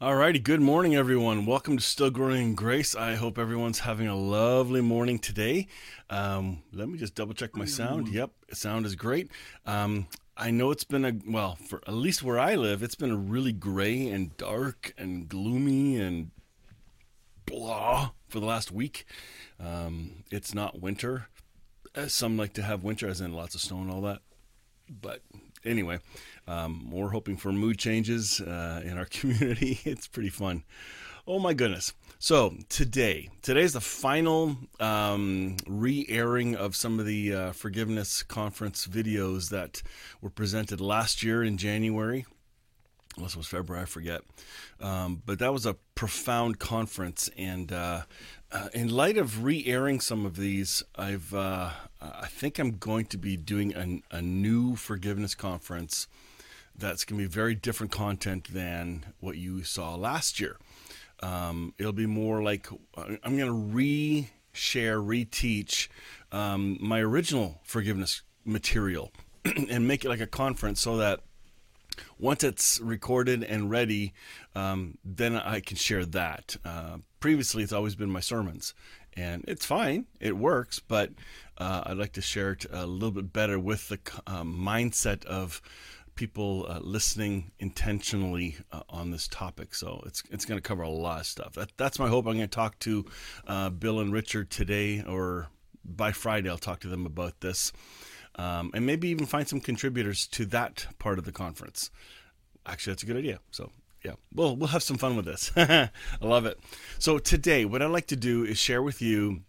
Alrighty, good morning, everyone. Welcome to Still Growing in Grace. I hope everyone's having a lovely morning today. Um, let me just double check my sound. Yep, sound is great. Um, I know it's been a well, for at least where I live, it's been a really gray and dark and gloomy and blah for the last week. Um, it's not winter. Some like to have winter, as in lots of snow and all that. But anyway, um, we're hoping for mood changes uh, in our community. It's pretty fun. Oh my goodness. So today, today's the final um, re-airing of some of the uh, forgiveness conference videos that were presented last year in January. Unless it was February, I forget. Um, but that was a profound conference, and uh, uh, in light of re-airing some of these, I've uh, I think I'm going to be doing a, a new forgiveness conference that's going to be very different content than what you saw last year. Um, it'll be more like uh, I'm going to re share, reteach um, my original forgiveness material and make it like a conference so that once it's recorded and ready, um, then I can share that. Uh, previously, it's always been my sermons, and it's fine, it works, but uh, I'd like to share it a little bit better with the um, mindset of people uh, listening intentionally uh, on this topic. So it's it's going to cover a lot of stuff. That, that's my hope. I'm going to talk to uh, Bill and Richard today, or by Friday, I'll talk to them about this, um, and maybe even find some contributors to that part of the conference. Actually, that's a good idea. So yeah, we'll we'll have some fun with this. I love it. So today, what I'd like to do is share with you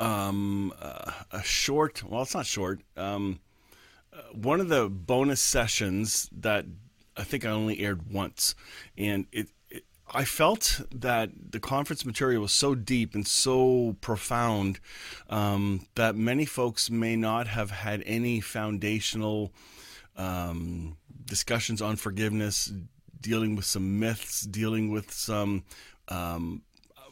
um, uh, a short. Well, it's not short. Um, one of the bonus sessions that I think I only aired once, and it, I felt that the conference material was so deep and so profound um, that many folks may not have had any foundational um, discussions on forgiveness, dealing with some myths, dealing with some um,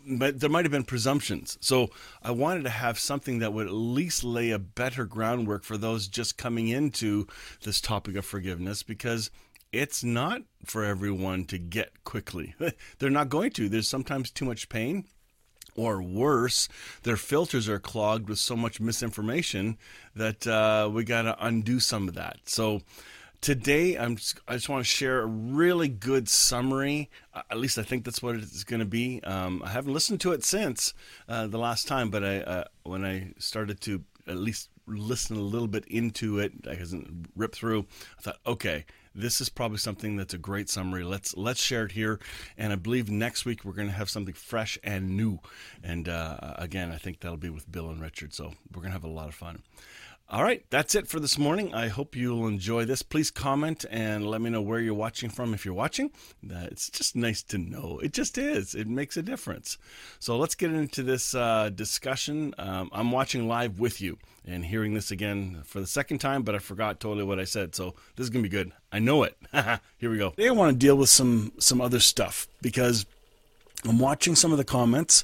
but there might have been presumptions. So I wanted to have something that would at least lay a better groundwork for those just coming into this topic of forgiveness because it's not for everyone to get quickly. They're not going to. There's sometimes too much pain. Or worse, their filters are clogged with so much misinformation that uh, we got to undo some of that. So, Today, I'm I just want to share a really good summary. Uh, at least I think that's what it's going to be. Um, I haven't listened to it since uh, the last time, but I uh, when I started to at least listen a little bit into it, I hasn't ripped through. I thought, okay, this is probably something that's a great summary. Let's let's share it here, and I believe next week we're going to have something fresh and new. And uh, again, I think that'll be with Bill and Richard. So we're going to have a lot of fun. All right, that's it for this morning. I hope you'll enjoy this. Please comment and let me know where you're watching from if you're watching. Uh, it's just nice to know. It just is. It makes a difference. So let's get into this uh, discussion. Um, I'm watching live with you and hearing this again for the second time, but I forgot totally what I said. So this is going to be good. I know it. Here we go. Today I want to deal with some some other stuff because I'm watching some of the comments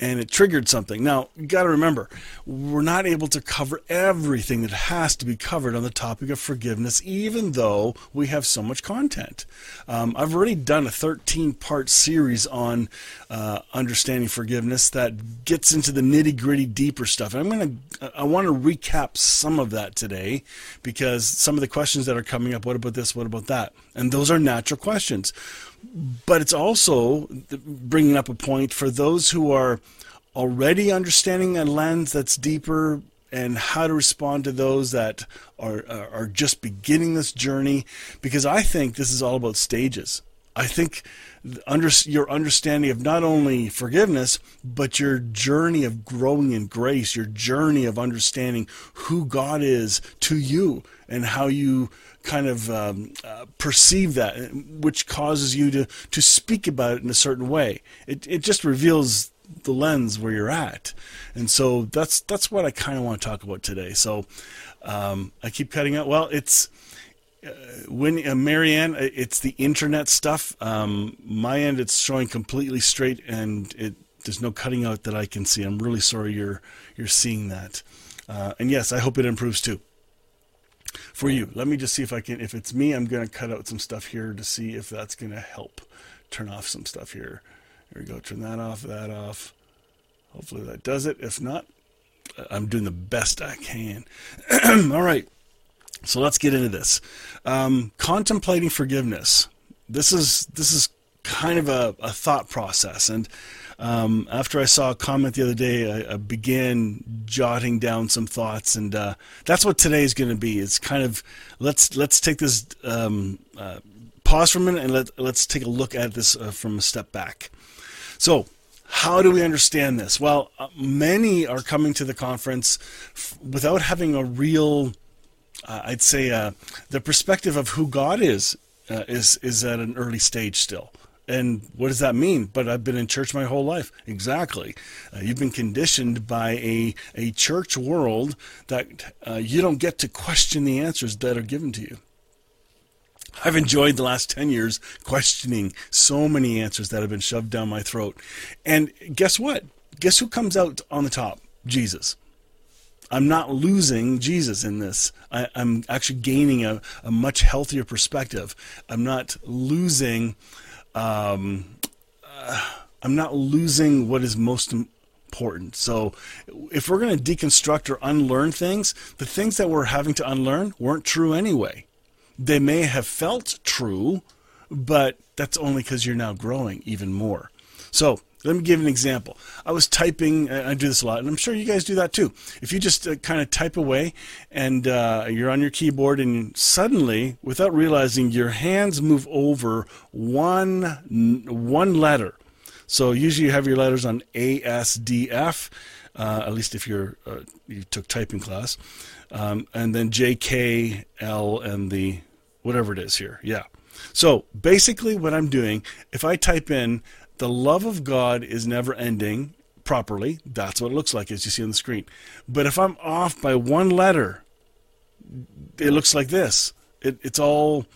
and it triggered something. Now, you got to remember, we're not able to cover everything that has to be covered on the topic of forgiveness, even though we have so much content. Um, I've already done a 13 part series on uh, understanding forgiveness that gets into the nitty gritty, deeper stuff. And I'm going to, I want to recap some of that today because some of the questions that are coming up what about this, what about that? And those are natural questions but it's also bringing up a point for those who are already understanding a lens that's deeper and how to respond to those that are are just beginning this journey because I think this is all about stages. I think under, your understanding of not only forgiveness, but your journey of growing in grace, your journey of understanding who God is to you and how you kind of um, uh, perceive that, which causes you to, to speak about it in a certain way. It, it just reveals the lens where you're at. And so that's that's what I kind of want to talk about today. So um, I keep cutting out. Well, it's uh, when uh, Marianne, uh, it's the internet stuff. Um, my end, it's showing completely straight, and it there's no cutting out that I can see. I'm really sorry you're you're seeing that. Uh, and yes, I hope it improves too for you. Let me just see if I can. If it's me, I'm going to cut out some stuff here to see if that's going to help. Turn off some stuff here. Here we go. Turn that off. That off. Hopefully that does it. If not, I'm doing the best I can. All right. So let's get into this. Um, contemplating forgiveness. This is this is kind of a, a thought process, and um, after I saw a comment the other day, I, I began jotting down some thoughts, and uh, that's what today is going to be. It's kind of let's let's take this um, uh, pause for a minute and let let's take a look at this uh, from a step back. So how do we understand this? Well, uh, many are coming to the conference f- without having a real, uh, I'd say, uh, the perspective of who God is uh, is is at an early stage still. And what does that mean? But I've been in church my whole life. Exactly. Uh, you've been conditioned by a, a church world that uh, you don't get to question the answers that are given to you. I've enjoyed the last 10 years questioning so many answers that have been shoved down my throat. And guess what? Guess who comes out on the top? Jesus. I'm not losing Jesus in this. I, am actually gaining a, a, much healthier perspective. I'm not losing. Um, uh, I'm not losing what is most important. So, if we're going to deconstruct or unlearn things, the things that we're having to unlearn weren't true anyway they may have felt true, but that's only because you're now growing even more. So let me give an example. I was typing, I do this a lot, and I'm sure you guys do that too. If you just uh, kind of type away and uh, you're on your keyboard, and suddenly, without realizing, your hands move over one one letter. So usually you have your letters on A, S, D, F. Uh, at least if you're uh, you took typing class, um, and then J, K, L, and the whatever it is here. Yeah. So basically, what I'm doing, if I type in the love of God is never ending properly, that's what it looks like as you see on the screen. But if I'm off by one letter, it looks like this. It, it's all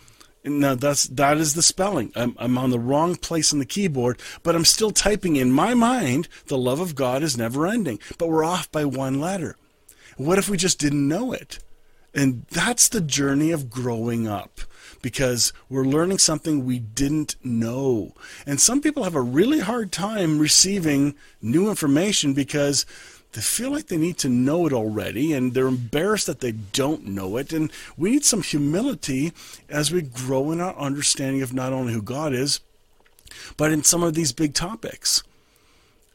now that's that is the spelling. I'm I'm on the wrong place on the keyboard, but I'm still typing in my mind the love of God is never ending. But we're off by one letter. What if we just didn't know it? And that's the journey of growing up because we're learning something we didn't know. And some people have a really hard time receiving new information because they feel like they need to know it already and they're embarrassed that they don't know it. And we need some humility as we grow in our understanding of not only who God is, but in some of these big topics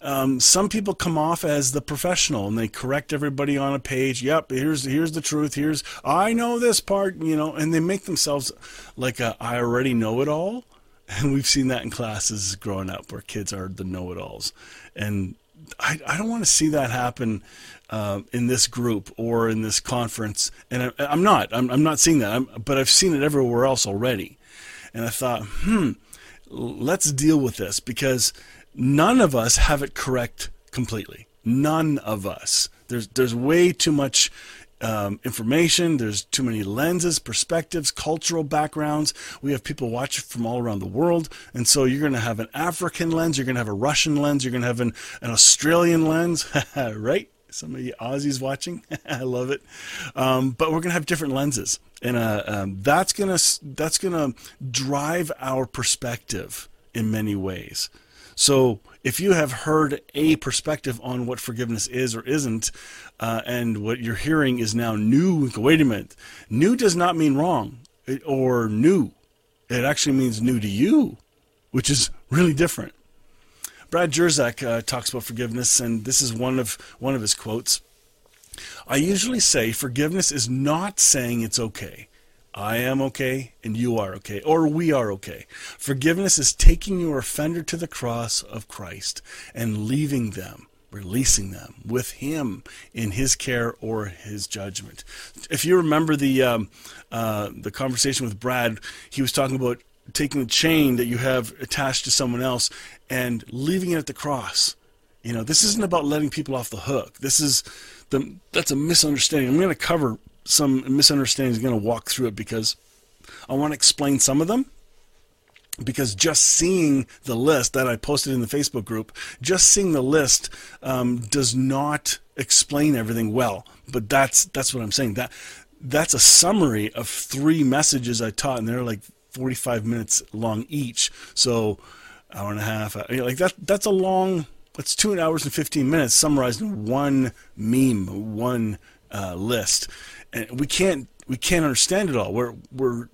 um, some people come off as the professional and they correct everybody on a page. Yep, here's here's the truth. Here's I know this part, you know, and they make themselves like a, I already know it all. And we've seen that in classes growing up where kids are the know it alls, and I, I don't want to see that happen uh, in this group or in this conference. And I, am not. I'm, I'm, not seeing that. I'm, but I've seen it everywhere else already. And I thought, hmm, let's deal with this because none of us have it correct completely. None of us. There's there's way too much um, information. There's too many lenses, perspectives, cultural backgrounds. We have people watch from all around the world, and so you're going to have an African lens, you're going to have a Russian lens, you're going to have an, an Australian lens, right? Some of you Aussies watching, I love it. Um, but we're going to have different lenses, and uh, um, that's gonna that's gonna drive our perspective in many ways. So if you have heard a perspective on what forgiveness is or isn't, uh, and what you're hearing is now new, wait a minute. New does not mean wrong or new. It actually means new to you, which is really different. Brad Jersak uh, talks about forgiveness, and this is one of one of his quotes. I usually say forgiveness is not saying it's okay. I am okay and you are okay, or we are okay. Forgiveness is taking your offender to the cross of Christ and leaving them, releasing them with Him in His care or His judgment. If you remember the um, uh, the conversation with Brad, he was talking about taking the chain that you have attached to someone else and leaving it at the cross. You know, this isn't about letting people off the hook. This is the that's a misunderstanding. I'm going to cover some misunderstandings. I'm going to walk through it because I want to explain some of them. Because just seeing the list that I posted in the Facebook group, just seeing the list um, does not explain everything well. But that's that's what I'm saying. That that's a summary of three messages I taught, and they're like 45 minutes long each. So hour and a half, uh, like that. That's a long. That's two hours and 15 minutes summarized in one meme, one uh, list and we can't we can't understand it all. We're we're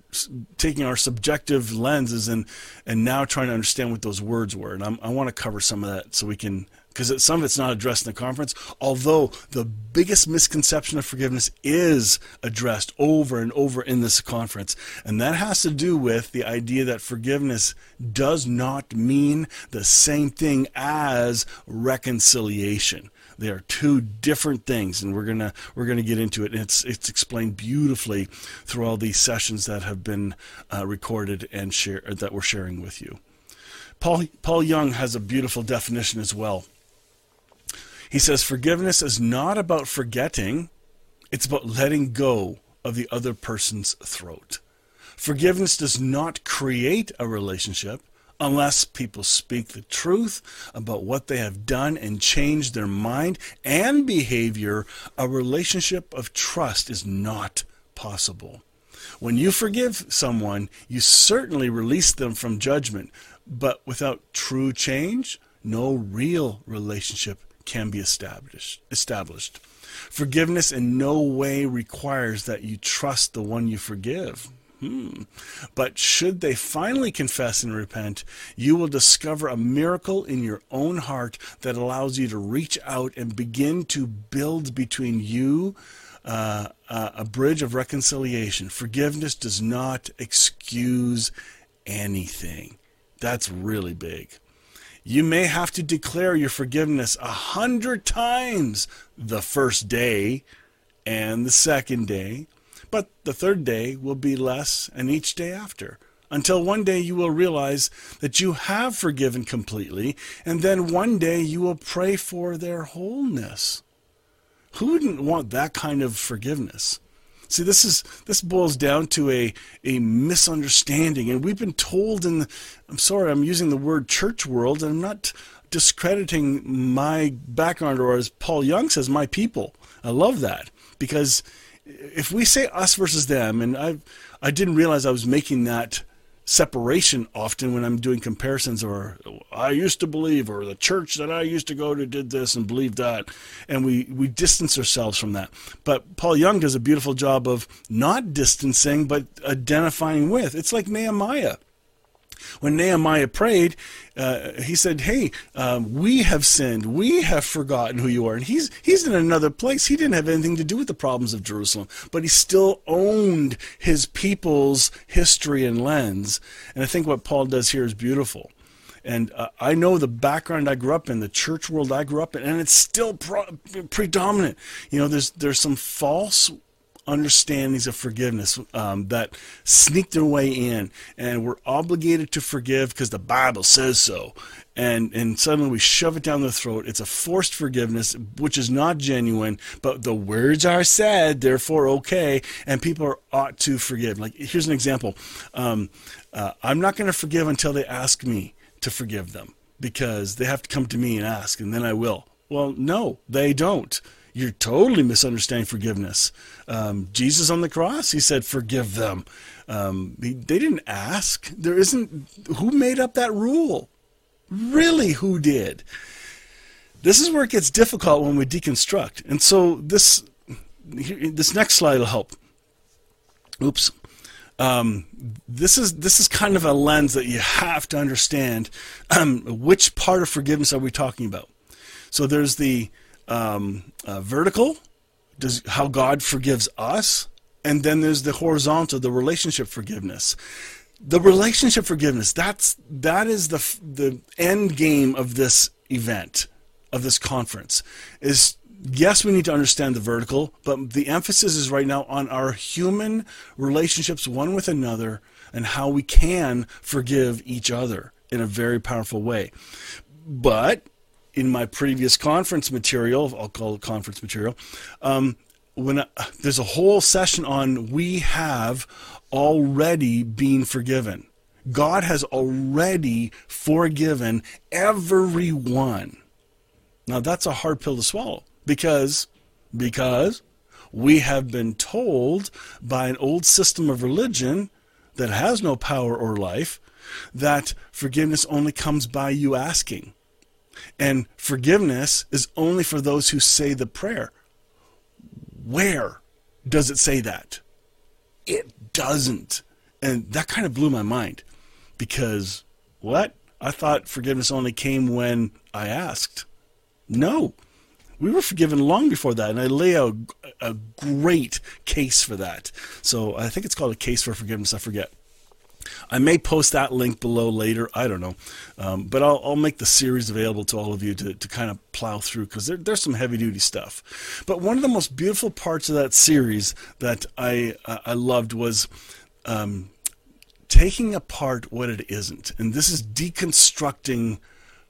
taking our subjective lenses and and now trying to understand what those words were. And I'm, i want to cover some of that so we can because some of it's not addressed in the conference. Although the biggest misconception of forgiveness is addressed over and over in this conference, and that has to do with the idea that forgiveness does not mean the same thing as reconciliation. They are two different things, and we're gonna we're gonna get into it. And it's it's explained beautifully through all these sessions that have been uh, recorded and share that we're sharing with you. Paul Paul Young has a beautiful definition as well. He says forgiveness is not about forgetting; it's about letting go of the other person's throat. Forgiveness does not create a relationship unless people speak the truth about what they have done and change their mind and behavior, a relationship of trust is not possible. When you forgive someone, you certainly release them from judgment, but without true change, no real relationship can be established. established. Forgiveness in no way requires that you trust the one you forgive. Hmm. But should they finally confess and repent, you will discover a miracle in your own heart that allows you to reach out and begin to build between you uh, uh, a bridge of reconciliation. Forgiveness does not excuse anything. That's really big. You may have to declare your forgiveness a hundred times the first day and the second day but the third day will be less, and each day after, until one day you will realize that you have forgiven completely, and then one day you will pray for their wholeness. Who wouldn't want that kind of forgiveness? See, this is this boils down to a a misunderstanding, and we've been told in. The, I'm sorry, I'm using the word church world, and I'm not discrediting my background, or as Paul Young says, my people. I love that because if we say us versus them, and I I didn't realize I was making that separation often when I'm doing comparisons or I used to believe or the church that I used to go to did this and believed that and we we distance ourselves from that. But Paul Young does a beautiful job of not distancing but identifying with. It's like Nehemiah when Nehemiah prayed, uh, he said, "Hey, um, we have sinned. We have forgotten who you are." And he's he's in another place. He didn't have anything to do with the problems of Jerusalem, but he still owned his people's history and lens. And I think what Paul does here is beautiful. And uh, I know the background I grew up in, the church world I grew up in, and it's still pro- predominant. You know, there's there's some false understandings of forgiveness um, that sneak their way in, and we're obligated to forgive because the Bible says so. And and suddenly we shove it down the throat. It's a forced forgiveness, which is not genuine. But the words are said, therefore okay, and people are, ought to forgive. Like here's an example: um, uh, I'm not going to forgive until they ask me to forgive them because they have to come to me and ask, and then I will. Well, no, they don't you're totally misunderstanding forgiveness. Um, Jesus on the cross, he said, "Forgive them." Um, he, they didn't ask. There isn't who made up that rule. Really, who did? This is where it gets difficult when we deconstruct. And so this this next slide will help. Oops. Um, this is this is kind of a lens that you have to understand. Um, which part of forgiveness are we talking about? So there's the um, uh, vertical, does how God forgives us, And then there's the horizontal, the relationship forgiveness. The relationship forgiveness, that's that is the the end game of this event, of this conference. Is yes, we need to understand the vertical, but the emphasis is right now on our human relationships one with another and how we can forgive each other in a very powerful way. But in my previous conference material, I'll call it conference material, um, when I, there's a whole session on we have already been forgiven. God has already forgiven everyone. Now that's a hard pill to swallow because because we have been told by an old system of religion that has no power or life that forgiveness only comes by you asking. And forgiveness is only for those who say the prayer. Where does it say that? It doesn't. And that kind of blew my mind because what? I thought forgiveness only came when I asked. No, we were forgiven long before that, and I lay out a great case for that. So I think it's called a case for forgiveness. I forget. I may post that link below later. I don't know. Um, but I'll, I'll, make the series available to all of you to, to kind of plow through because there, there's some heavy duty stuff. But one of the most beautiful parts of that series that I, I loved was um, taking apart what it isn't. And this is deconstructing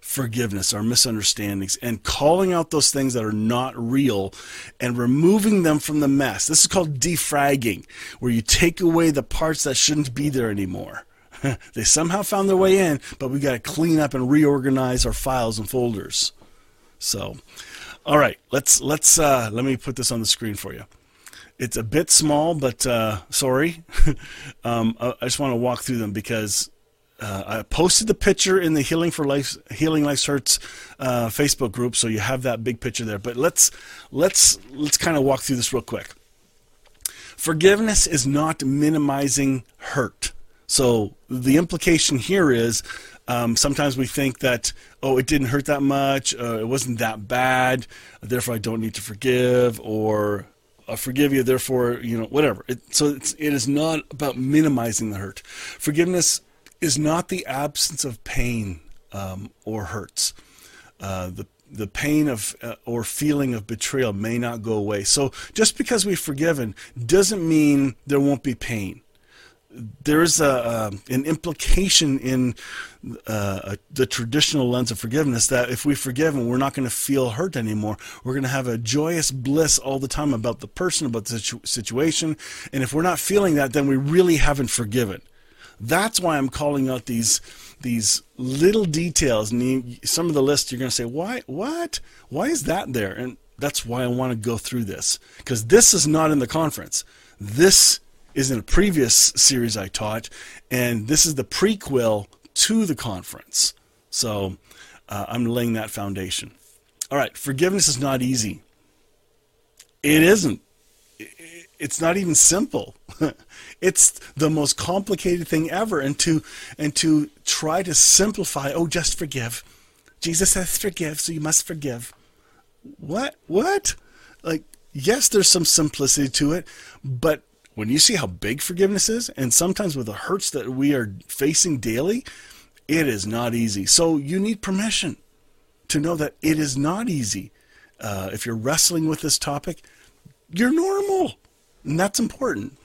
forgiveness, our misunderstandings, and calling out those things that are not real and removing them from the mess. This is called defragging, where you take away the parts that shouldn't be there anymore. they somehow found their way in, but we got to clean up and reorganize our files and folders. So, all right, let's let's uh, let me put this on the screen for you. It's a bit small, but uh, sorry. um, I just want to walk through them because uh, I posted the picture in the Healing for Life, Healing Life Hurts uh, Facebook group, so you have that big picture there. But let's let's let's kind of walk through this real quick. Forgiveness is not minimizing hurt. So the implication here is um, sometimes we think that oh it didn't hurt that much, uh, it wasn't that bad, therefore I don't need to forgive, or I forgive you, therefore you know whatever. It, so it's, it is not about minimizing the hurt. Forgiveness is not the absence of pain um, or hurts. Uh, the the pain of uh, or feeling of betrayal may not go away. So just because we've forgiven doesn't mean there won't be pain. There's a, uh, an implication in uh, the traditional lens of forgiveness that if we forgive forgiven, we're not going to feel hurt anymore. We're going to have a joyous bliss all the time about the person, about the situ- situation. And if we're not feeling that, then we really haven't forgiven. That's why I'm calling out these these little details. And some of the list you're going to say, why? What? Why is that there? And that's why I want to go through this because this is not in the conference. This is in a previous series I taught, and this is the prequel to the conference. So uh, I'm laying that foundation. All right, forgiveness is not easy. It isn't it's not even simple. it's the most complicated thing ever. And to and to try to simplify, oh, just forgive. Jesus says forgive, so you must forgive. What? What? Like, yes, there's some simplicity to it, but when you see how big forgiveness is, and sometimes with the hurts that we are facing daily, it is not easy. So you need permission to know that it is not easy. Uh, if you're wrestling with this topic, you're normal. And that's important.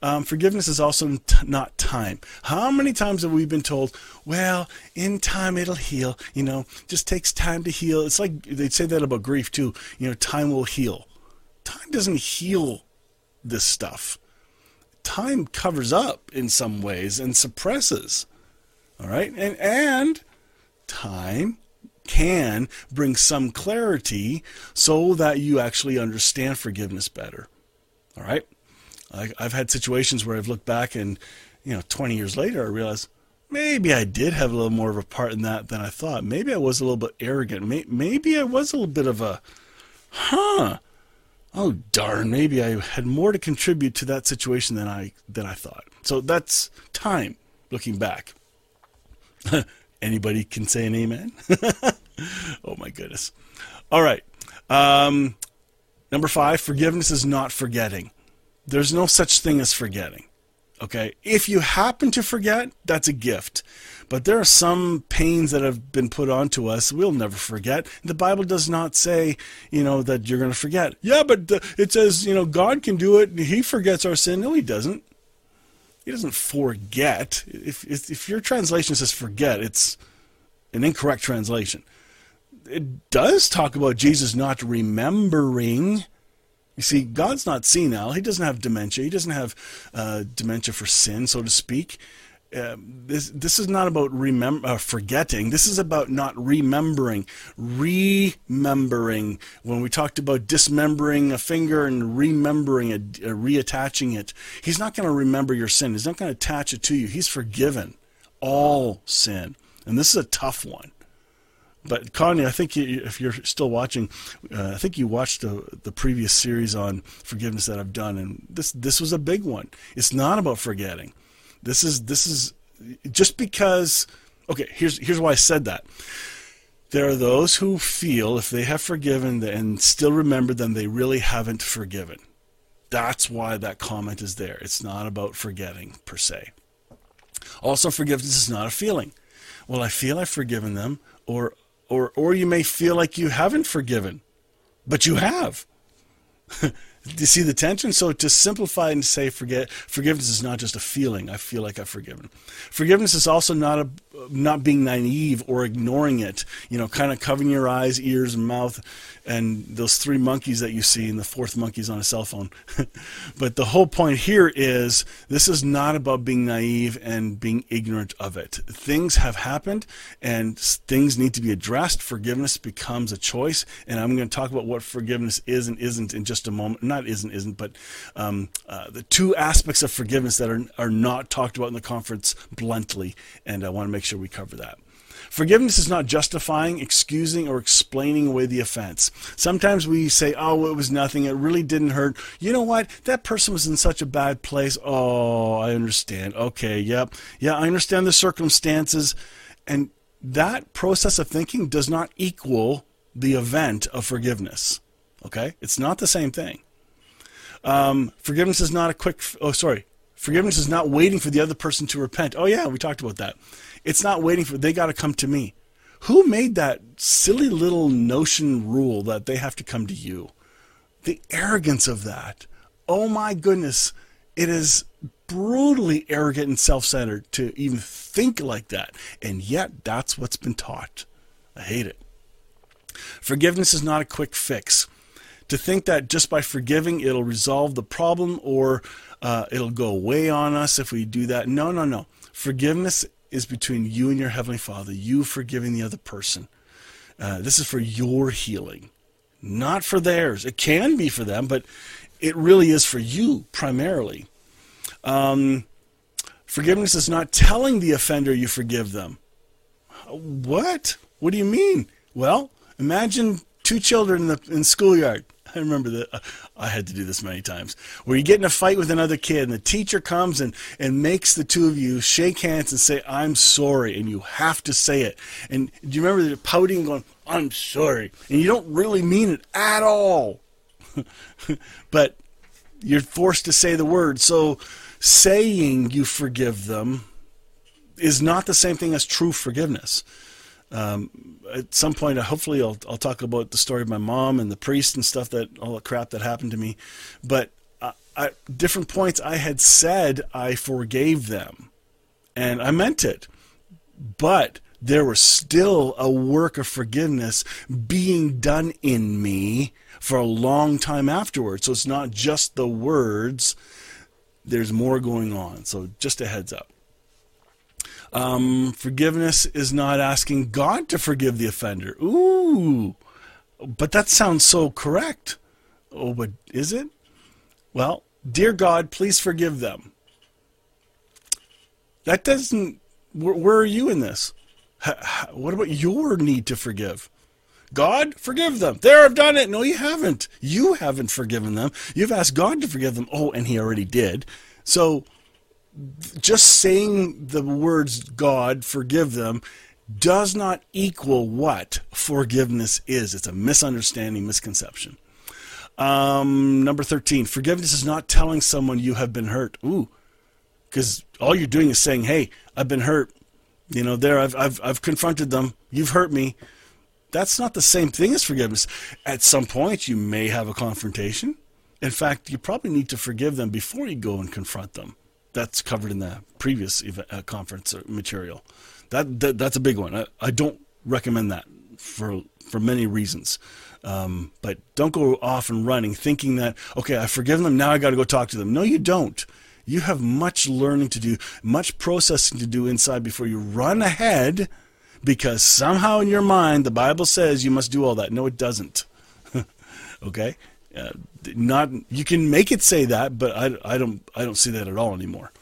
Um, forgiveness is also t- not time. How many times have we been told, well, in time it'll heal, you know, just takes time to heal. It's like they say that about grief too, you know, time will heal. Time doesn't heal this stuff. Time covers up in some ways and suppresses. All right? And and time can bring some clarity so that you actually understand forgiveness better. All right. I, I've had situations where I've looked back and, you know, 20 years later, I realized maybe I did have a little more of a part in that than I thought. Maybe I was a little bit arrogant. Maybe I was a little bit of a, huh, oh darn, maybe I had more to contribute to that situation than I than I thought. So that's time looking back. Anybody can say an amen. oh my goodness. All right. Um, Number five, forgiveness is not forgetting. There's no such thing as forgetting. Okay? If you happen to forget, that's a gift. But there are some pains that have been put onto us we'll never forget. The Bible does not say, you know, that you're going to forget. Yeah, but it says, you know, God can do it. He forgets our sin. No, he doesn't. He doesn't forget. If, if, if your translation says forget, it's an incorrect translation. It does talk about Jesus not remembering. You see, God's not senile. He doesn't have dementia. He doesn't have uh, dementia for sin, so to speak. Uh, this this is not about remember uh, forgetting. This is about not remembering, remembering. When we talked about dismembering a finger and remembering it, uh, reattaching it, he's not going to remember your sin. He's not going to attach it to you. He's forgiven all sin, and this is a tough one. But Connie, I think you, if you're still watching, uh, I think you watched the, the previous series on forgiveness that I've done, and this this was a big one. It's not about forgetting. This is this is just because okay, here's here's why I said that. There are those who feel if they have forgiven and still remember them, they really haven't forgiven. That's why that comment is there. It's not about forgetting per se. Also, forgiveness is not a feeling. Well, I feel I've forgiven them, or or or you may feel like you haven't forgiven, but you have. You see the tension? So to simplify and say forget forgiveness is not just a feeling. I feel like I've forgiven. Forgiveness is also not a not being naive or ignoring it. You know, kind of covering your eyes, ears, and mouth, and those three monkeys that you see, and the fourth monkey's on a cell phone. but the whole point here is this is not about being naive and being ignorant of it. Things have happened, and things need to be addressed. Forgiveness becomes a choice, and I'm going to talk about what forgiveness is and isn't in just a moment. Isn't isn't, but um, uh, the two aspects of forgiveness that are are not talked about in the conference bluntly, and I want to make sure we cover that. Forgiveness is not justifying, excusing, or explaining away the offense. Sometimes we say, oh, it was nothing. It really didn't hurt. You know what? That person was in such a bad place. Oh, I understand. Okay, yep. Yeah, I understand the circumstances. And that process of thinking does not equal the event of forgiveness. Okay? It's not the same thing. Um, forgiveness is not a quick, oh, sorry. Forgiveness is not waiting for the other person to repent. Oh, yeah, we talked about that. It's not waiting for, they got to come to me. Who made that silly little notion rule that they have to come to you? The arrogance of that. Oh my goodness. It is brutally arrogant and self centered to even think like that. And yet, that's what's been taught. I hate it. Forgiveness is not a quick fix. To think that just by forgiving it'll resolve the problem or uh, it'll go away on us if we do that. No, no, no. Forgiveness is between you and your Heavenly Father, you forgiving the other person. Uh, this is for your healing, not for theirs. It can be for them, but it really is for you primarily. Um, forgiveness is not telling the offender you forgive them. What? What do you mean? Well, imagine two children in the in schoolyard. I remember that uh, I had to do this many times. Where you get in a fight with another kid, and the teacher comes and, and makes the two of you shake hands and say, I'm sorry, and you have to say it. And do you remember the pouting going, I'm sorry? And you don't really mean it at all. but you're forced to say the word. So saying you forgive them is not the same thing as true forgiveness. Um, at some point, uh, hopefully, I'll, I'll talk about the story of my mom and the priest and stuff that all the crap that happened to me. But uh, at different points, I had said I forgave them, and I meant it. But there was still a work of forgiveness being done in me for a long time afterwards. So it's not just the words, there's more going on. So just a heads up. Um, forgiveness is not asking God to forgive the offender. Ooh, but that sounds so correct. Oh, but is it? Well, dear God, please forgive them. That doesn't. Where, where are you in this? What about your need to forgive? God, forgive them. There, I've done it. No, you haven't. You haven't forgiven them. You've asked God to forgive them. Oh, and He already did. So just saying the words God forgive them does not equal what forgiveness is. It's a misunderstanding, misconception. Um, number 13, forgiveness is not telling someone you have been hurt. Ooh, because all you're doing is saying, hey, I've been hurt. You know, there, I've, I've, I've confronted them. You've hurt me. That's not the same thing as forgiveness. At some point, you may have a confrontation. In fact, you probably need to forgive them before you go and confront them. That's covered in the previous event, uh, conference material. That, that, that's a big one. I, I don't recommend that for for many reasons. Um, but don't go off and running thinking that okay, I've forgiven them. Now I got to go talk to them. No, you don't. You have much learning to do, much processing to do inside before you run ahead because somehow in your mind the Bible says you must do all that. No, it doesn't. okay? Uh, not you can make it say that, but I, I don't I don't see that at all anymore.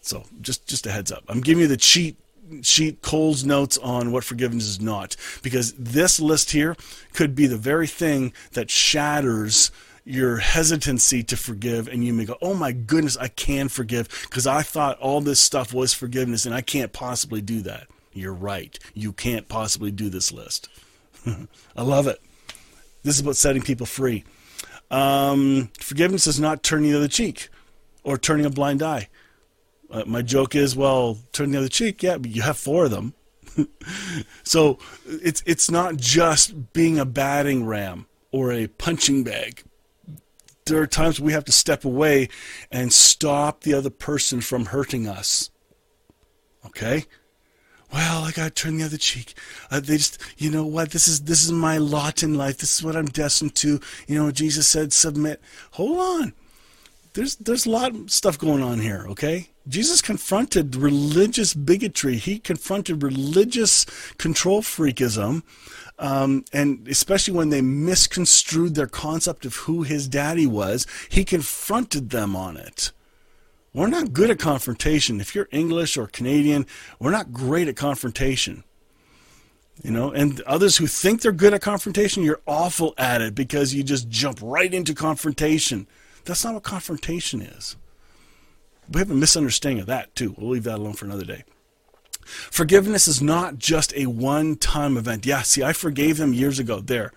So just just a heads up. I'm giving you the cheat sheet Cole's notes on what forgiveness is not because this list here could be the very thing that shatters your hesitancy to forgive and you may go oh my goodness i can forgive because i thought all this stuff was forgiveness and i can't possibly do that. You're right. You can't possibly do this list. I love it. This is about setting people free um, forgiveness is not turning the other cheek or turning a blind eye uh, my joke is well turn the other cheek yeah but you have four of them so it's it's not just being a batting ram or a punching bag there are times we have to step away and stop the other person from hurting us. Okay? Well, I got to turn the other cheek. Uh, they just, you know what? This is this is my lot in life. This is what I'm destined to. You know, Jesus said, submit. Hold on. There's there's a lot of stuff going on here. Okay? Jesus confronted religious bigotry. He confronted religious control freakism um, and especially when they misconstrued their concept of who his daddy was, he confronted them on it. We're not good at confrontation. If you're English or Canadian, we're not great at confrontation. You know, and others who think they're good at confrontation, you're awful at it because you just jump right into confrontation. That's not what confrontation is. We have a misunderstanding of that too. We'll leave that alone for another day. Forgiveness is not just a one time event. Yeah, see, I forgave them years ago there.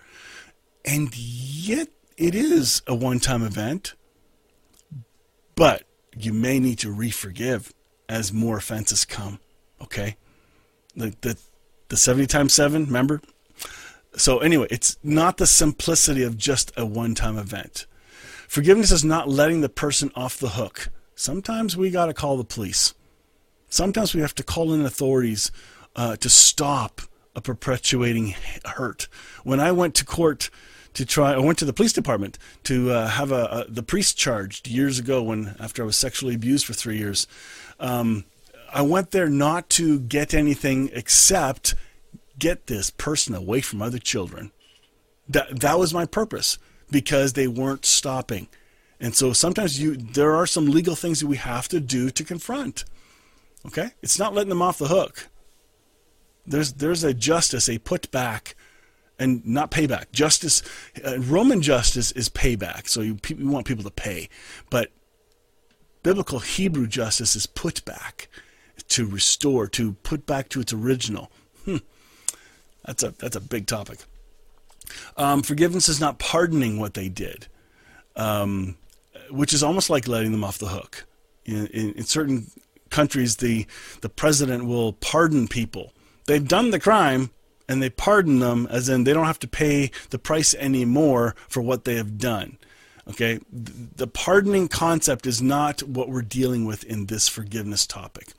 And yet it is a one time event. But you may need to re forgive as more offenses come. Okay? The, the, the 70 times 7, remember? So, anyway, it's not the simplicity of just a one time event. Forgiveness is not letting the person off the hook. Sometimes we got to call the police. Sometimes we have to call in authorities uh, to stop a perpetuating hurt. When I went to court to try, I went to the police department to uh, have a, a, the priest charged years ago when after I was sexually abused for three years. Um, I went there not to get anything except get this person away from other children. That that was my purpose because they weren't stopping. And so sometimes you there are some legal things that we have to do to confront. Okay? It's not letting them off the hook. There's there's a justice, a put back, and not payback. Justice, uh, Roman justice is payback. So you, you want people to pay, but biblical Hebrew justice is put back, to restore, to put back to its original. Hmm. That's a that's a big topic. Um, forgiveness is not pardoning what they did, um, which is almost like letting them off the hook. In, in, in certain countries, the, the president will pardon people. They've done the crime and they pardon them, as in they don't have to pay the price anymore for what they have done. Okay, the pardoning concept is not what we're dealing with in this forgiveness topic.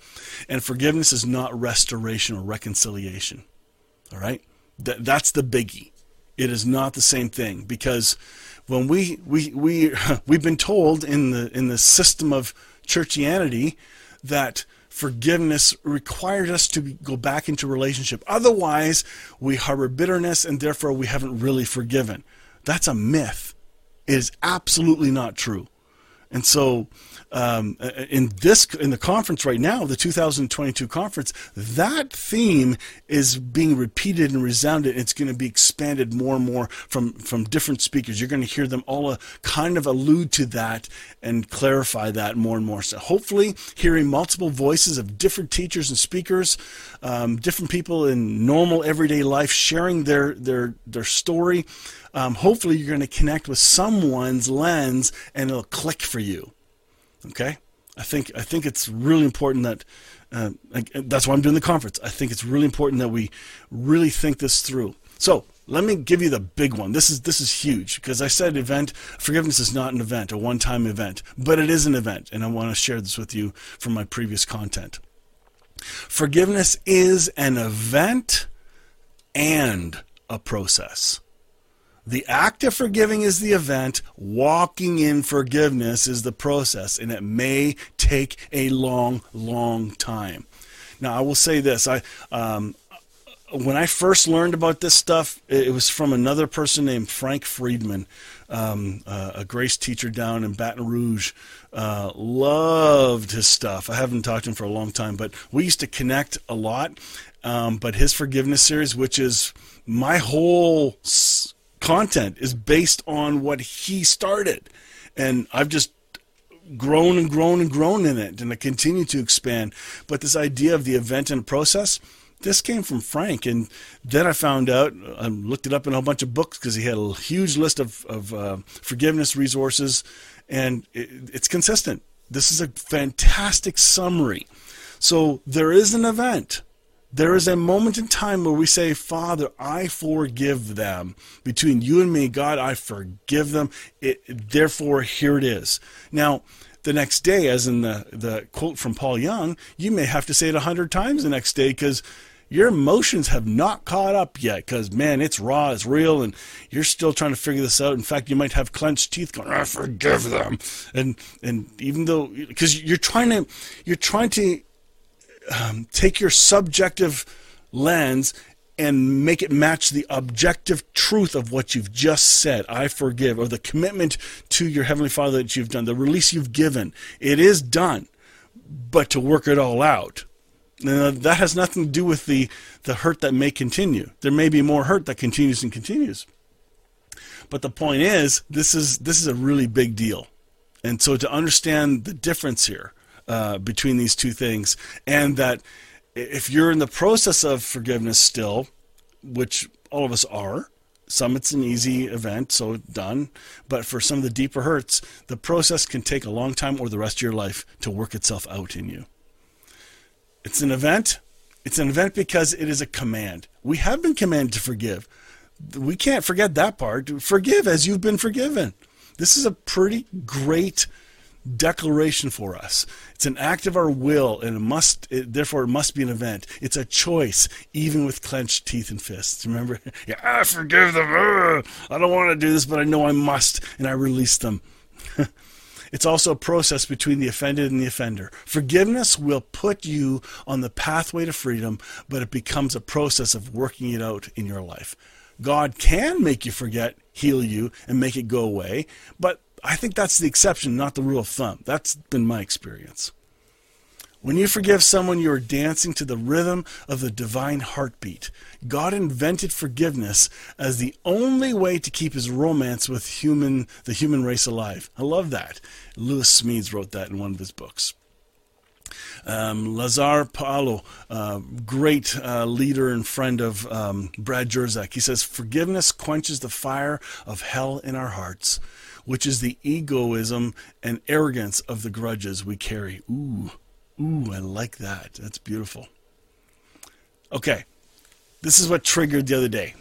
And forgiveness is not restoration or reconciliation. All right, Th- that's the biggie. It is not the same thing because when we we we we've been told in the in the system of churchianity that forgiveness requires us to go back into relationship. Otherwise, we harbor bitterness and therefore we haven't really forgiven. That's a myth. It is absolutely not true. And so um, in this in the conference right now, the 2022 conference, that theme is being repeated and resounded. It's going to be expanded more and more from from different speakers. You're going to hear them all uh, kind of allude to that and clarify that more and more. So hopefully, hearing multiple voices of different teachers and speakers, um, different people in normal everyday life sharing their their their story um, hopefully you're going to connect with someone's lens and it'll click for you. Okay, I think I think it's really important that uh, that's why I'm doing the conference. I think it's really important that we really think this through. So let me give you the big one. This is this is huge because I said event forgiveness is not an event, a one-time event, but it is an event, and I want to share this with you from my previous content. Forgiveness is an event and a process. The act of forgiving is the event, walking in forgiveness is the process, and it may take a long, long time. Now, I will say this: I um, when I first learned about this stuff, it was from another person named Frank Friedman, um, uh, a grace teacher down in Baton Rouge. Uh, loved his stuff. I haven't talked to him for a long time, but we used to connect a lot. Um, but his forgiveness series, which is my whole content is based on what he started. And I've just grown and grown and grown in it and I continue to expand. But this idea of the event and process, this came from Frank. And then I found out, I looked it up in a whole bunch of books because he had a huge list of, of uh, forgiveness resources and it, it's consistent. This is a fantastic summary. So there is an event. There is a moment in time where we say, Father, I forgive them. Between you and me, God, I forgive them. It, therefore, here it is. Now, the next day, as in the, the quote from Paul Young, you may have to say it a hundred times the next day because your emotions have not caught up yet because man it's raw it's real and you're still trying to figure this out in fact you might have clenched teeth going i forgive them and and even though because you're trying to you're trying to um, take your subjective lens and make it match the objective truth of what you've just said. I forgive or the commitment to your heavenly father that you've done the release you've given. It is done but to work it all out. That has nothing to do with the the hurt that may continue. There may be more hurt that continues and continues. But the point is this is this is a really big deal. And so to understand the difference here uh, between these two things, and that if you're in the process of forgiveness still, which all of us are, some it's an easy event, so done. But for some of the deeper hurts, the process can take a long time or the rest of your life to work itself out in you. It's an event. It's an event because it is a command. We have been commanded to forgive. We can't forget that part. Forgive as you've been forgiven. This is a pretty great declaration for us. It's an act of our will, and it must, it, therefore, it must be an event. It's a choice, even with clenched teeth and fists. Remember? yeah, I forgive them. I don't want to do this, but I know I must, and I release them. it's also a process between the offended and the offender. Forgiveness will put you on the pathway to freedom, but it becomes a process of working it out in your life. God can make you forget, heal you, and make it go away, but I think that's the exception, not the rule of thumb. That's been my experience. When you forgive someone, you are dancing to the rhythm of the divine heartbeat. God invented forgiveness as the only way to keep his romance with human, the human race alive. I love that. Lewis Smedes wrote that in one of his books. Um, Lazar Puhalo, uh, great uh, leader and friend of um, Brad Jersak, he says, Forgiveness quenches the fire of hell in our hearts which is the egoism and arrogance of the grudges we carry. Ooh, ooh, I like that. That's beautiful. Okay, this is what triggered the other day.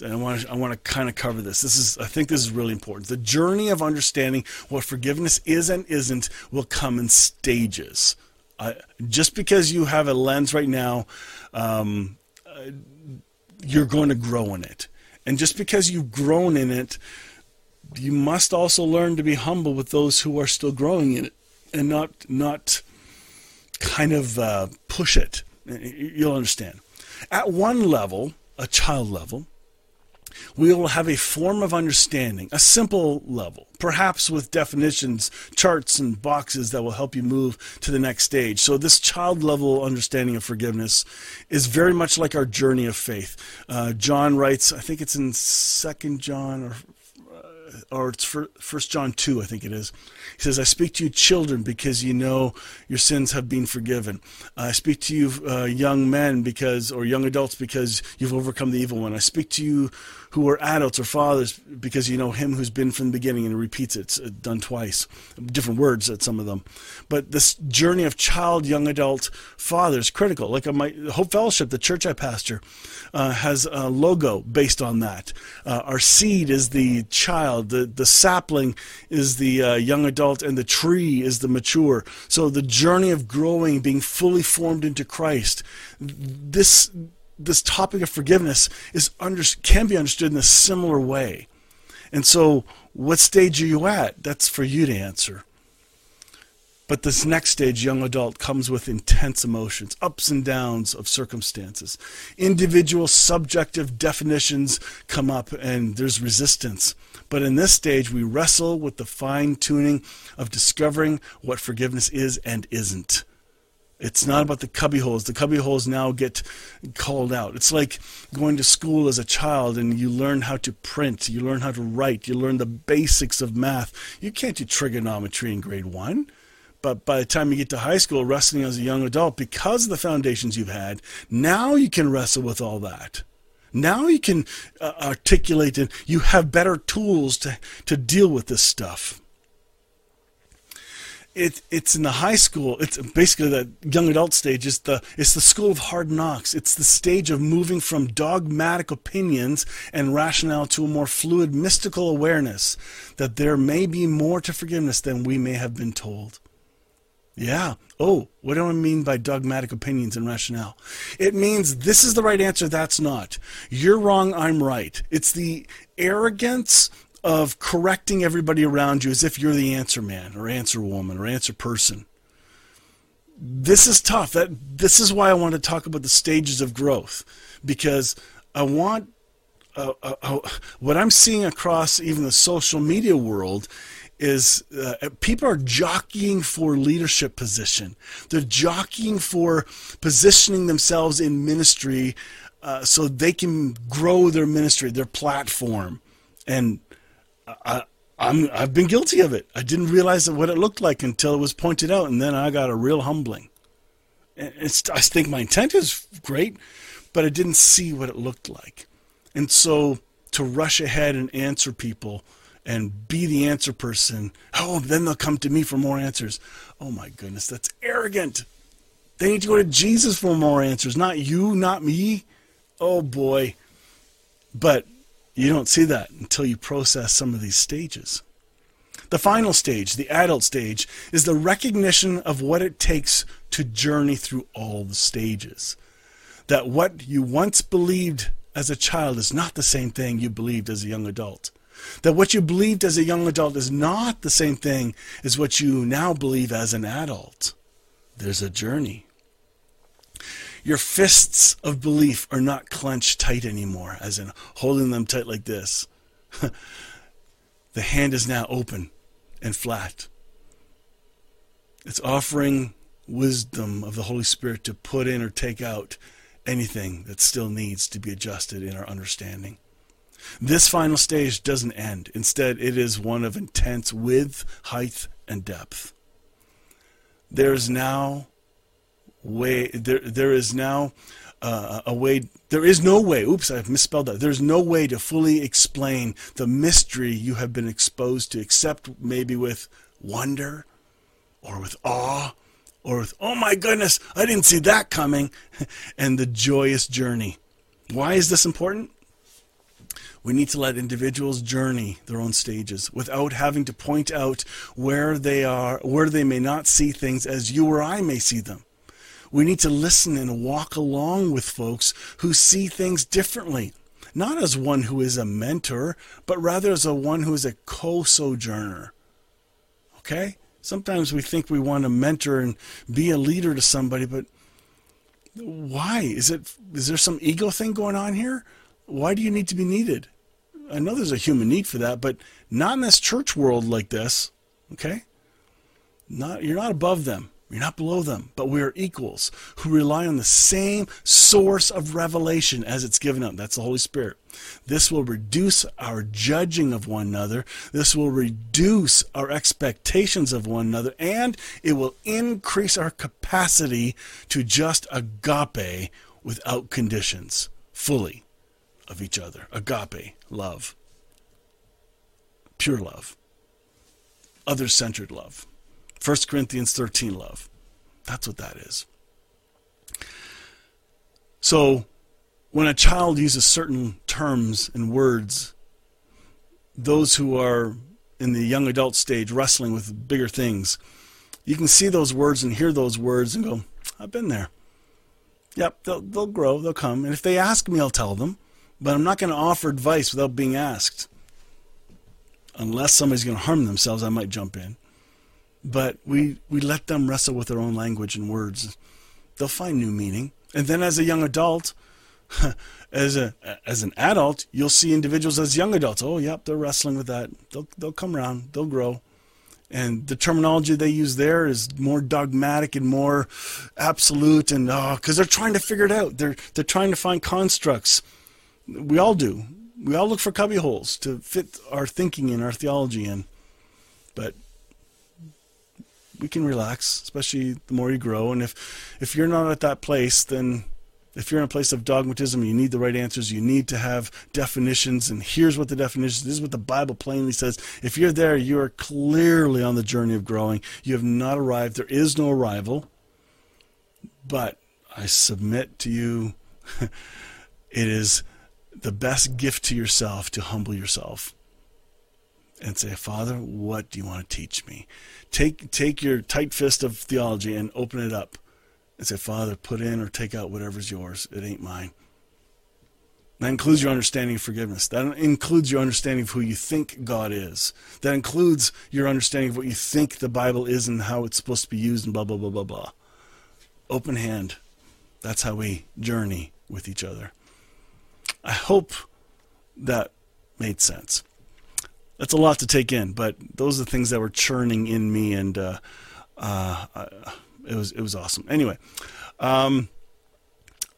And I want to, I want to kind of cover this. This is, I think this is really important. The journey of understanding what forgiveness is and isn't will come in stages. Just because you have a lens right now, um, uh, you're going to grow in it. And just because you've grown in it you must also learn to be humble with those who are still growing in it and not not kind of uh, push it. You'll understand. At one level a child level we will have a form of understanding a simple level perhaps with definitions charts and boxes that will help you move to the next stage. So this child level understanding of forgiveness is very much like our journey of faith. Uh, john writes i think it's in second john or or it's First John two, I think it is. He says, "I speak to you, children, because you know your sins have been forgiven. I speak to you, uh, young men, because or young adults, because you've overcome the evil one. I speak to you who are adults or fathers because you know him who's been from the beginning and repeats it. It's uh, done twice, different words at some of them. But this journey of child, young adult, father is critical. Like uh, my Hope Fellowship, the church I pastor, uh, has a logo based on that. Uh, our seed is the child, the, the sapling is the uh, young adult, and the tree is the mature. So the journey of growing, being fully formed into Christ, this this topic of forgiveness is under, can be understood in a similar way. And so, what stage are you at? That's for you to answer. But this next stage, young adult, comes with intense emotions, ups and downs of circumstances. Individual subjective definitions come up and there's resistance. But in this stage, we wrestle with the fine tuning of discovering what forgiveness is and isn't. It's not about the cubby holes. The cubby holes now get called out. It's like going to school as a child and you learn how to print, you learn how to write, you learn the basics of math. You can't do trigonometry in grade one. But by the time you get to high school, wrestling as a young adult, because of the foundations you've had, now you can wrestle with all that. Now you can uh, articulate and you have better tools to, to deal with this stuff it, it's in the high school. It's basically the young adult stage. It's the it's the school of hard knocks. It's the stage of moving from dogmatic opinions and rationale to a more fluid, mystical awareness that there may be more to forgiveness than we may have been told. Yeah. Oh, what do I mean by dogmatic opinions and rationale? It means this is the right answer, that's not. You're wrong, I'm right. It's the arrogance of correcting everybody around you as if you're the answer man or answer woman or answer person. This is tough. That this is why I want to talk about the stages of growth because I want uh, uh, uh, what I'm seeing across even the social media world is uh, people are jockeying for leadership position. They're jockeying for positioning themselves in ministry uh, so they can grow their ministry, their platform, and I, I'm I've been guilty of it. I didn't realize what it looked like until it was pointed out, and then I got a real humbling. It's, I think my intent is great, but I didn't see what it looked like, and so to rush ahead and answer people and be the answer person. Oh, then they'll come to me for more answers. Oh my goodness, that's arrogant. They need to go to Jesus for more answers, not you, not me. Oh boy. But you don't see that until you process some of these stages. The final stage, the adult stage, is the recognition of what it takes to journey through all the stages. That what you once believed as a child is not the same thing you believed as a young adult. That what you believed as a young adult is not the same thing as what you now believe as an adult. There's a journey. Your fists of belief are not clenched tight anymore, as in holding them tight like this. the hand is now open and flat. It's offering wisdom of the Holy Spirit to put in or take out anything that still needs to be adjusted in our understanding. This final stage doesn't end. Instead, it is one of intense width, height, and depth. There is now way there there is now uh, a way there is no way oops i've misspelled that. There's no way to fully explain the mystery you have been exposed to except maybe with wonder or with awe or with oh my goodness i didn't see that coming and the joyous journey. Why is this important? We need to let individuals journey their own stages without having to point out where they are where they may not see things as you or i may see them we need to listen and walk along with folks who see things differently, not as one who is a mentor, but rather as a one who is a co-sojourner. Okay? Sometimes we think we want to mentor and be a leader to somebody, but why? Is it is there some ego thing going on here? Why do you need to be needed? I know there's a human need for that, but not in this church world like this. Okay? Not you're not above them. We're not below them, but we are equals who rely on the same source of revelation as it's given up. That's the Holy Spirit. This will reduce our judging of one another. This will reduce our expectations of one another, and it will increase our capacity to just agape without conditions fully. of each other. Agape, love. Pure love. Other centered love. 1 Corinthians 13 love. That's what that is. So, when a child uses certain terms and words, those who are in the young adult stage wrestling with bigger things, you can see those words and hear those words and go, I've been there. Yep, they'll, they'll grow, they'll come. And if they ask me, I'll tell them. But I'm not going to offer advice without being asked. Unless somebody's going to harm themselves, I might jump in. But we, we let them wrestle with their own language and words. They'll find new meaning. And then as a young adult, as a as an adult, you'll see individuals as young adults. Oh, yep, they're wrestling with that. They'll they'll come around. They'll grow. And the terminology they use there is more dogmatic and more absolute, and oh, because they're trying to figure it out. They're they're trying to find constructs. We all do. We all look for cubby holes to fit our thinking and our theology in. But we can relax, especially the more you grow. And if if you're not at that place, then if you're in a place of dogmatism, you need the right answers. You need to have definitions. And here's what the definition this is what the Bible plainly says. If you're there, you are clearly on the journey of growing. You have not arrived. There is no arrival. But I submit to you, it is the best gift to yourself to humble yourself and say, Father, what do you want to teach me? Take take your tight fist of theology and open it up and say, Father, put in or take out whatever's yours. It ain't mine. That includes your understanding of forgiveness. That includes your understanding of who you think God is. That includes your understanding of what you think the Bible is and how it's supposed to be used and blah, blah, blah, blah, blah. Open hand. That's how we journey with each other. I hope that made sense that's a lot to take in, but those are the things that were churning in me, and uh, uh, it was it was awesome. Anyway, um,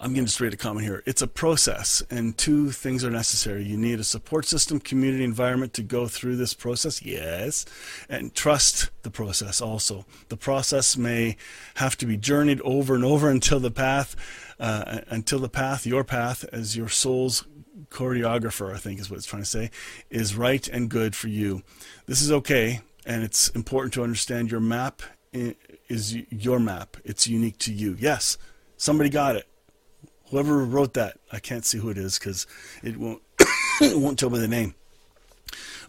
I'm getting straight a comment here. It's a process, and two things are necessary. You need a support system, community environment to go through this process, yes, and trust the process also. The process may have to be journeyed over and over until the path, uh, until the path, your path, as your soul's choreographer, I think is what it's trying to say, is right and good for you. This is okay, and it's important to understand your map is your map. It's unique to you. Yes, somebody got it. Whoever wrote that, I can't see who it is because it won't it won't tell by the name.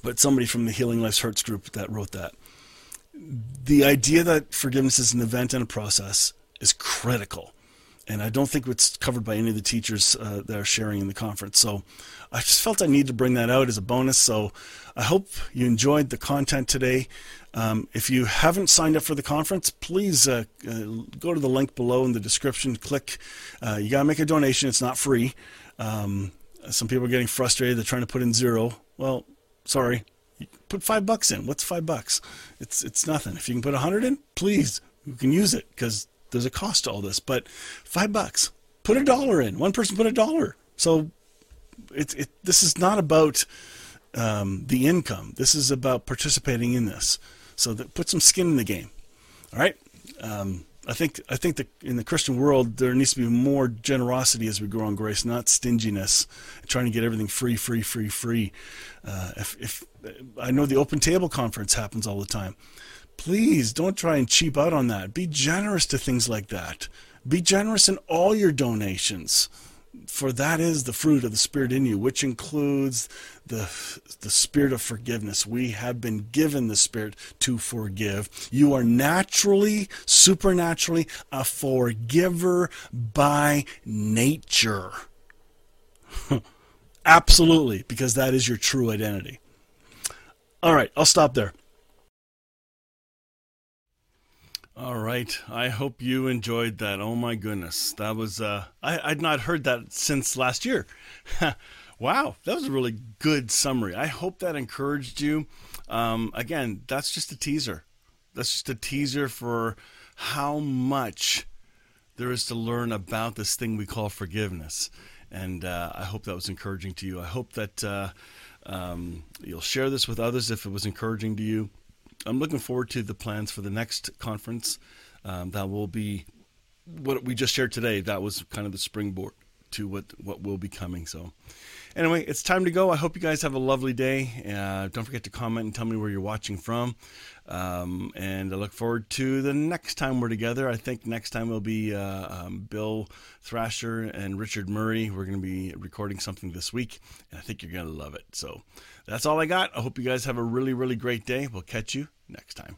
But somebody from the Healing Life's Hurts group that wrote that. The idea that forgiveness is an event and a process is critical and I don't think it's covered by any of the teachers uh, that are sharing in the conference. So I just felt I need to bring that out as a bonus. So I hope you enjoyed the content today. Um, if you haven't signed up for the conference, please uh, uh, go to the link below in the description. Click. Uh, you gotta make a donation. It's not free. Um, some people are getting frustrated. They're trying to put in zero. Well, sorry. Put five bucks in. What's five bucks? It's it's nothing. If you can put a hundred in, please, you can use it because there's a cost to all this, but five bucks. Put a dollar in. One person put a dollar. So it's it, this is not about um, the income. This is about participating in this. So that put some skin in the game. All right. Um, I think I think that in the Christian world there needs to be more generosity as we grow in grace, not stinginess, trying to get everything free, free, free, free. Uh, if, if I know the Open Table Conference happens all the time, Please don't try and cheap out on that. Be generous to things like that. Be generous in all your donations. For that is the fruit of the Spirit in you, which includes the, the Spirit of forgiveness. We have been given the Spirit to forgive. You are naturally, supernaturally, a forgiver by nature. Absolutely, because that is your true identity. All right, I'll stop there. All right. I hope you enjoyed that. Oh my goodness. That was uh I, I'd not heard that since last year. wow, that was a really good summary. I hope that encouraged you. Um, again, that's just a teaser. That's just a teaser for how much there is to learn about this thing we call forgiveness. And uh, I hope that was encouraging to you. I hope that uh, um, you'll share this with others if it was encouraging to you. I'm looking forward to the plans for the next conference. Um, that will be what we just shared today. That was kind of the springboard to what what will be coming. So, anyway, it's time to go. I hope you guys have a lovely day. Uh, don't forget to comment and tell me where you're watching from. Um, and I look forward to the next time we're together. I think next time will be uh, um, Bill Thrasher and Richard Murray. We're going to be recording something this week, and I think you're going to love it. So that's all I got. I hope you guys have a really, really great day. We'll catch you next time.